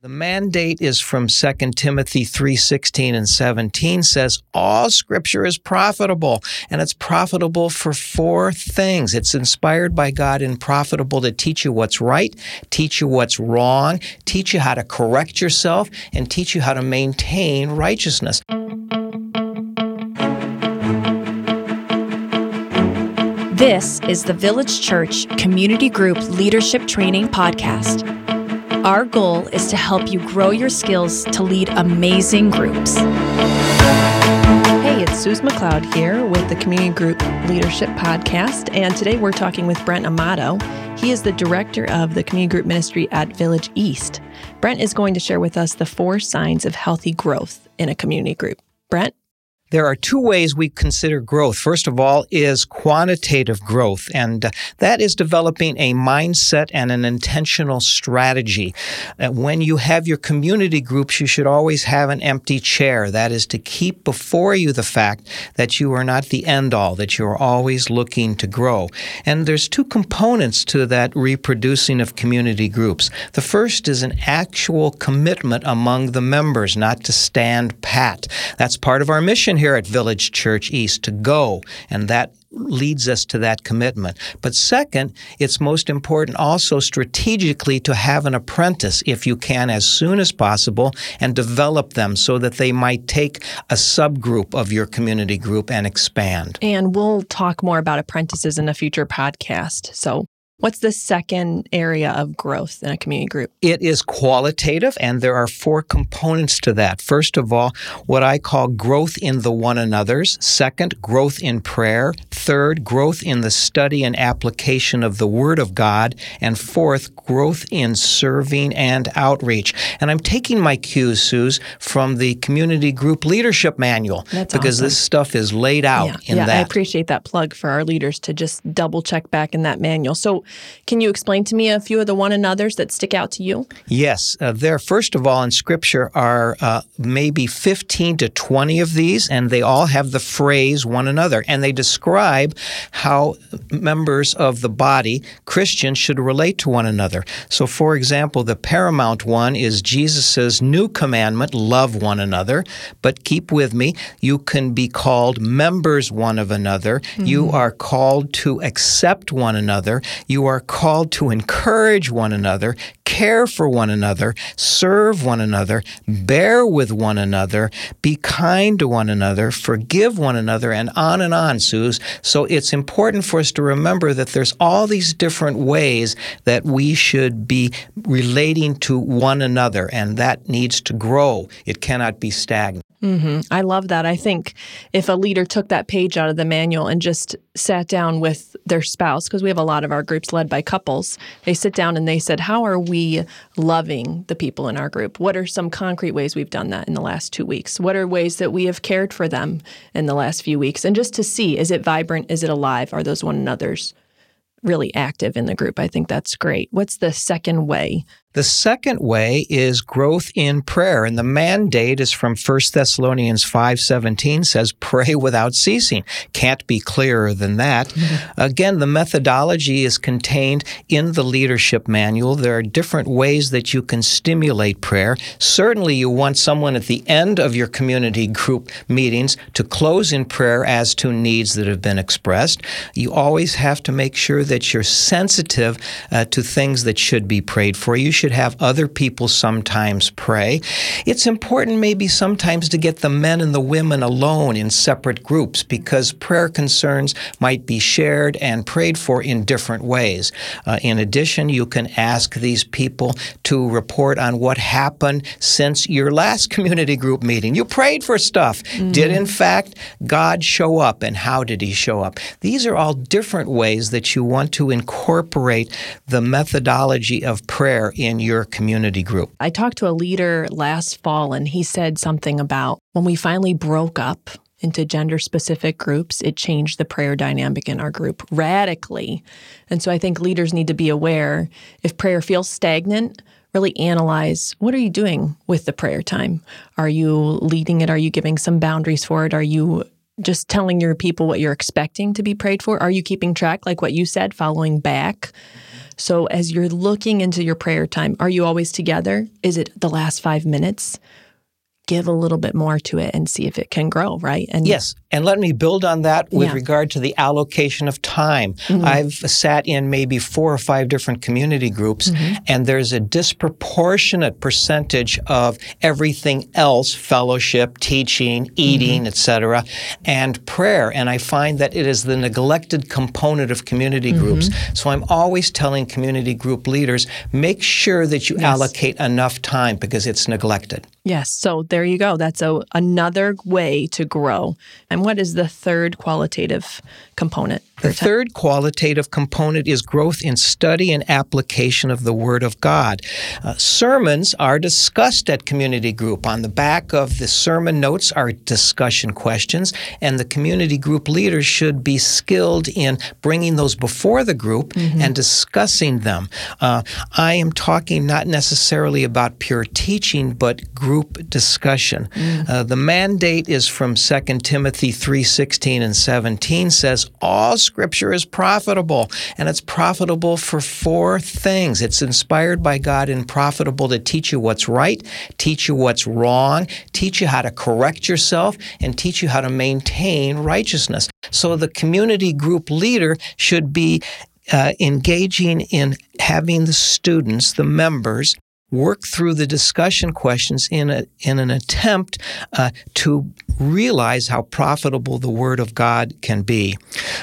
The mandate is from 2 Timothy 3:16 and 17 says all scripture is profitable and it's profitable for four things. It's inspired by God and profitable to teach you what's right, teach you what's wrong, teach you how to correct yourself and teach you how to maintain righteousness. This is the Village Church Community Group Leadership Training Podcast. Our goal is to help you grow your skills to lead amazing groups. Hey, it's Suze McLeod here with the Community Group Leadership Podcast, and today we're talking with Brent Amato. He is the director of the Community Group Ministry at Village East. Brent is going to share with us the four signs of healthy growth in a community group. Brent? There are two ways we consider growth. First of all is quantitative growth, and uh, that is developing a mindset and an intentional strategy. Uh, when you have your community groups, you should always have an empty chair. That is to keep before you the fact that you are not the end all, that you are always looking to grow. And there's two components to that reproducing of community groups. The first is an actual commitment among the members, not to stand pat. That's part of our mission here at Village Church East to go, and that leads us to that commitment. But second, it's most important also strategically to have an apprentice, if you can, as soon as possible, and develop them so that they might take a subgroup of your community group and expand. And we'll talk more about apprentices in a future podcast. So What's the second area of growth in a community group? It is qualitative, and there are four components to that. First of all, what I call growth in the one another's. Second, growth in prayer. Third, growth in the study and application of the Word of God. And fourth, growth in serving and outreach. And I'm taking my cues, Suze, from the Community Group Leadership Manual That's because awesome. this stuff is laid out yeah, in yeah, that. I appreciate that plug for our leaders to just double check back in that manual. So, can you explain to me a few of the one another's that stick out to you? Yes, uh, there, first of all, in Scripture are uh, maybe 15 to 20 of these, and they all have the phrase one another, and they describe how members of the body, Christians, should relate to one another. So, for example, the paramount one is Jesus' new commandment love one another, but keep with me, you can be called members one of another. Mm-hmm. You are called to accept one another. You are called to encourage one another, care for one another, serve one another, bear with one another, be kind to one another, forgive one another, and on and on, Suze. So it's important for us to remember that there's all these different ways that we should be relating to one another, and that needs to grow. It cannot be stagnant. Mm-hmm. I love that. I think if a leader took that page out of the manual and just sat down with their spouse, because we have a lot of our groups led by couples, they sit down and they said, How are we loving the people in our group? What are some concrete ways we've done that in the last two weeks? What are ways that we have cared for them in the last few weeks? And just to see, is it vibrant? Is it alive? Are those one another's really active in the group? I think that's great. What's the second way the second way is growth in prayer, and the mandate is from 1 Thessalonians 5:17 says pray without ceasing. Can't be clearer than that. Mm-hmm. Again, the methodology is contained in the leadership manual. There are different ways that you can stimulate prayer. Certainly you want someone at the end of your community group meetings to close in prayer as to needs that have been expressed. You always have to make sure that you're sensitive uh, to things that should be prayed for. You should have other people sometimes pray. It's important, maybe sometimes, to get the men and the women alone in separate groups because prayer concerns might be shared and prayed for in different ways. Uh, in addition, you can ask these people to report on what happened since your last community group meeting. You prayed for stuff. Mm-hmm. Did, in fact, God show up and how did he show up? These are all different ways that you want to incorporate the methodology of prayer in in your community group? I talked to a leader last fall, and he said something about when we finally broke up into gender specific groups, it changed the prayer dynamic in our group radically. And so I think leaders need to be aware if prayer feels stagnant, really analyze what are you doing with the prayer time? Are you leading it? Are you giving some boundaries for it? Are you just telling your people what you're expecting to be prayed for? Are you keeping track, like what you said, following back? So as you're looking into your prayer time, are you always together? Is it the last five minutes? Give a little bit more to it and see if it can grow, right? And yes, and let me build on that with Yeah. regard to the allocation of time. Mm-hmm. I've sat in maybe four or five different community groups, mm-hmm. and there's a disproportionate percentage of everything else fellowship, teaching, mm-hmm. eating, etc., and prayer. And I find that it is the neglected component of community groups. So I'm always telling community group leaders make sure that you allocate enough time because it's neglected. Yes. So there you go. That's a, another way to grow. And what is the third qualitative component? The third qualitative component is growth in study and application of the Word of God. Uh, sermons are discussed at community group. On the back of the sermon notes are discussion questions, and the community group leaders should be skilled in bringing those before the group and discussing them. Uh, I am talking not necessarily about pure teaching, but group discussion. Uh, the mandate is from 2 Timothy 3:16 and 17 says all scripture is profitable and it's profitable for four things. It's inspired by God and profitable to teach you what's right, teach you what's wrong, teach you how to correct yourself and teach you how to maintain righteousness. So the community group leader should be uh, engaging in having the students, the members, work through the discussion questions in a in an attempt uh, to realize how profitable the Word of God can be.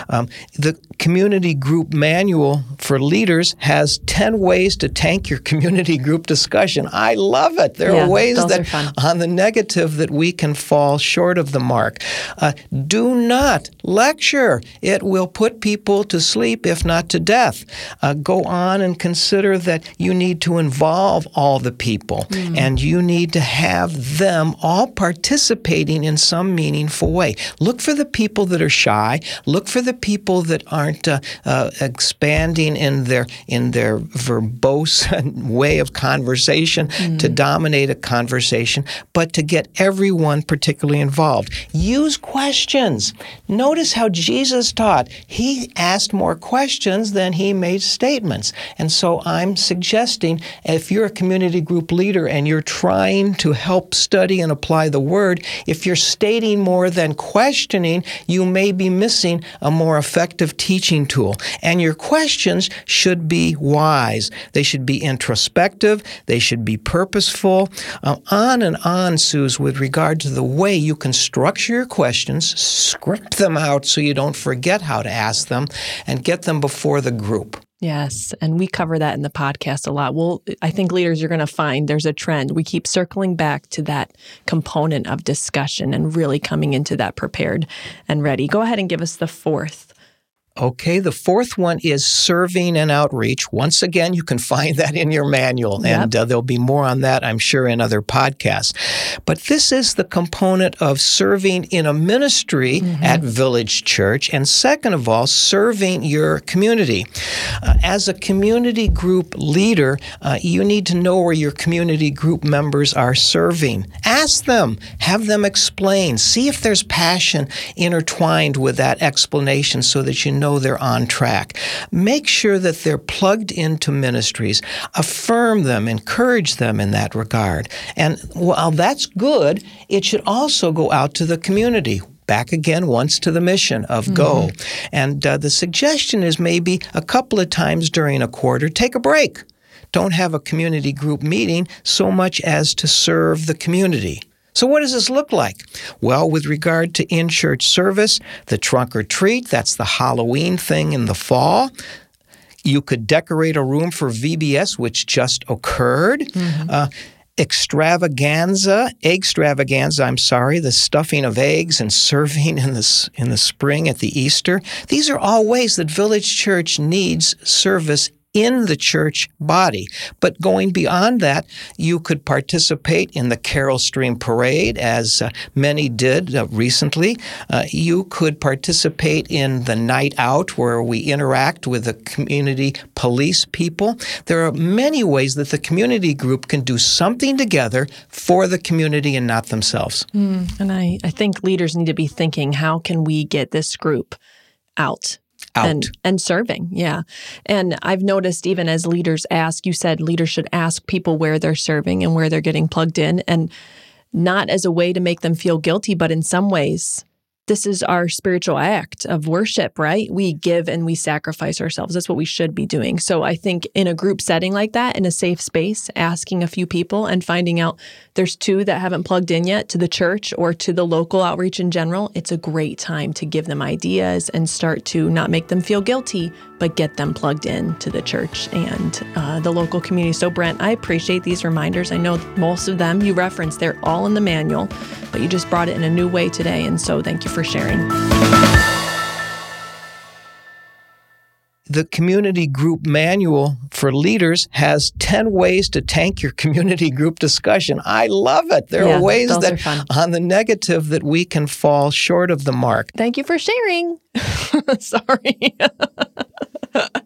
Um, the community group manual for leaders has 10 ways to tank your community group discussion. I love it. There Yeah, are ways that are on the negative that we can fall short of the mark. Uh, do not lecture. It will put people to sleep, if not to death. Uh, go on and consider that you need to involve all the people and you need to have them all participating in some meaningful way. Look for the people that are shy. Look for the people that aren't uh, uh, expanding in their in their verbose way of conversation to dominate a conversation, but to get everyone particularly involved. Use questions. Notice how Jesus taught. He asked more questions than he made statements. And so I'm suggesting if you're a community group leader and you're trying to help study and apply the word, if you're stating more than questioning, you may be missing a more effective teaching tool. And your questions should be wise. They should be introspective. They should be purposeful. Uh, on and on, Suze, with regard to the way you can structure your questions, script them out so you don't forget how to ask them, and get them before the group. Yes, and we cover that in the podcast a lot. Well, I think leaders are going to find there's a trend. We keep circling back to that component of discussion and really coming into that prepared and ready. Go ahead and give us the fourth. Okay, the fourth one is serving and outreach. Once again, you can find that in your manual, Yep. and uh, there'll be more on that, I'm sure, in other podcasts. But this is the component of serving in a ministry at Village Church, and second of all, serving your community. Uh, as a community group leader, uh, you need to know where your community group members are serving. Ask them, have them explain, see if there's passion intertwined with that explanation so that you know they're on track. Make sure that they're plugged into ministries. Affirm them, encourage them in that regard. And while that's good, it should also go out to the community back again once to the mission of go. And uh, the suggestion is maybe a couple of times during a quarter, take a break. Don't have a community group meeting so much as to serve the community. So, what does this look like? Well, with regard to in church service, the trunk or treat, that's the Halloween thing in the fall. You could decorate a room for VBS, which just occurred. Uh, extravaganza, egg extravaganza, I'm sorry, the stuffing of eggs and serving in the, in the spring at the Easter. These are all ways that Village Church needs service in the church body. But going beyond that, you could participate in the Carol Stream Parade, as uh, many did uh, recently. Uh, you could participate in the night out where we interact with the community police people. There are many ways that the community group can do something together for the community and not themselves. And I, I think leaders need to be thinking how can we get this group out out. and and serving yeah and i've noticed even as leaders ask you said leaders should ask people where they're serving and where they're getting plugged in and not as a way to make them feel guilty but in some ways this is our spiritual act of worship, right? We give and we sacrifice ourselves. That's what we should be doing. So I think in a group setting like that, in a safe space, asking a few people and finding out there's two that haven't plugged in yet to the church or to the local outreach in general, it's a great time to give them ideas and start to not make them feel guilty, but get them plugged in to the church and uh, the local community. So, Brent, I appreciate these reminders. I know most of them you referenced, they're all in the manual, but you just brought it in a new way today. And so, thank you for sharing. The community group manual for leaders has 10 ways to tank your community group discussion. I love it. There Yeah, are ways that are on the negative that we can fall short of the mark. Thank you for sharing. Sorry.